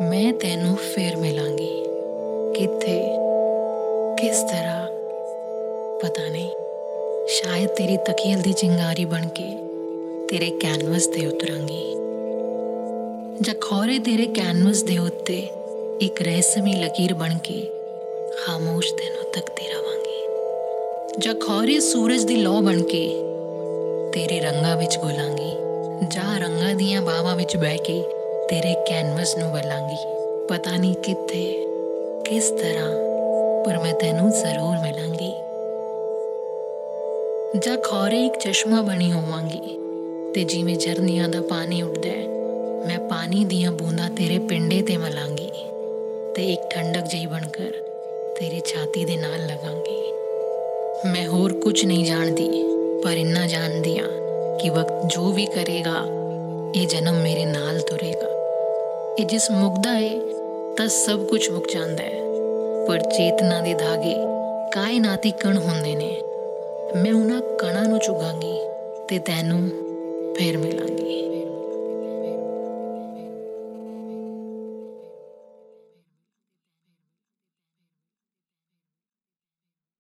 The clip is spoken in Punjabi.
ਮੈਂ ਤੈਨੂੰ ਫੇਰ ਮਿਲਾਂਗੀ। ਕਿੱਥੇ? ਕਿਸ ਤਰ੍ਹਾਂ? ਪਤਾ ਨਹੀਂ। ਸ਼ਾਇਦ ਤੇਰੀ ਤਕੀਲ ਦੀ ਚਿੰਗਾਰੀ ਬਣ ਕੇ ਤੇਰੇ ਕੈਨਵਸ ਤੇ ਉਤਰਾਂਗੀ। ਜਾਂ ਖੋਰੇ ਤੇਰੇ ਕੈਨਵਸ ਦੇ ਉੱਤੇ ਇੱਕ ਰਹੱਸਮਈ ਲਕੀਰ ਬਣ ਕੇ ਖਾਮੋਸ਼ ਤੈਨੂੰ ਤੱਕਦੀ ਰਵਾਂਗੀ। ਜਾਂ ਖੋਰੇ ਸੂਰਜ ਦੀ ਲੋ ਬਣ ਕੇ ਤੇਰੇ ਰੰਗਾਂ ਵਿੱਚ ਘੁਲਾਂਗੀ। ਜਾਂ ਰੰਗਾਂ ਦੀਆਂ ਬਾਵਾਂ ਵਿੱਚ ਬਹਿ ਕੇ ਤੇਰੇ ਕੈਨਵਸ ਨੂੰ ਵਲਾਂਗੀ ਪਤਾ ਨਹੀਂ ਕਿੱਥੇ, ਕਿਸ ਤਰ੍ਹਾਂ, ਪਰ ਮੈਂ ਤੈਨੂੰ ਜ਼ਰੂਰ ਮਿਲਾਂਗੀ। ਜਾਂ ਖੋਰੇ ਇੱਕ ਚਸ਼ਮਾ ਬਣੀ ਹੋਵਾਂਗੀ, ਤੇ ਜਿਵੇਂ ਝਰਨੀਆਂ ਦਾ ਪਾਣੀ ਉੱਡਦਾ ਹੈ, ਮੈਂ ਪਾਣੀ ਦੀਆਂ ਬੂੰਦਾਂ ਤੇਰੇ ਪਿੰਡੇ ਤੇ ਮਲਾਂਗੀ, ਤੇ ਇੱਕ ਠੰਡਕ ਜਿਹੀ ਬਣਕਰ ਤੇਰੀ ਛਾਤੀ ਦੇ ਨਾਲ ਲਗਾਂਗੀ। ਮੈਂ ਹੋਰ ਕੁਝ ਨਹੀਂ ਜਾਣਦੀ, ਪਰ ਇੰਨਾ ਜਾਣਦੀ ਆ ਕਿ ਵਕਤ ਜੋ ਵੀ ਕਰੇਗਾ, ਇਹ ਜਨਮ ਮੇਰੇ ਨਾਲ ਤੁਰੇਗਾ। ਇਹ ਜਿਸ ਮੁਕਦਾ ਹੈ ਤਾਂ ਸਭ ਕੁਝ ਮੁੱਕ ਜਾਂਦਾ ਹੈ ਪਰ ਚੇਤਨਾ ਦੇ ਧਾਗੇ ਕਾਇਨਾਤੀ ਕਣ ਹੁੰਦੇ ਨੇ। ਮੈਂ ਉਹਨਾਂ ਕਣਾਂ ਨੂੰ ਚੁਗਾਂਗੀ ਤੇ ਤੈਨੂੰ ਫੇਰ ਮਿਲਾਂਗੀ।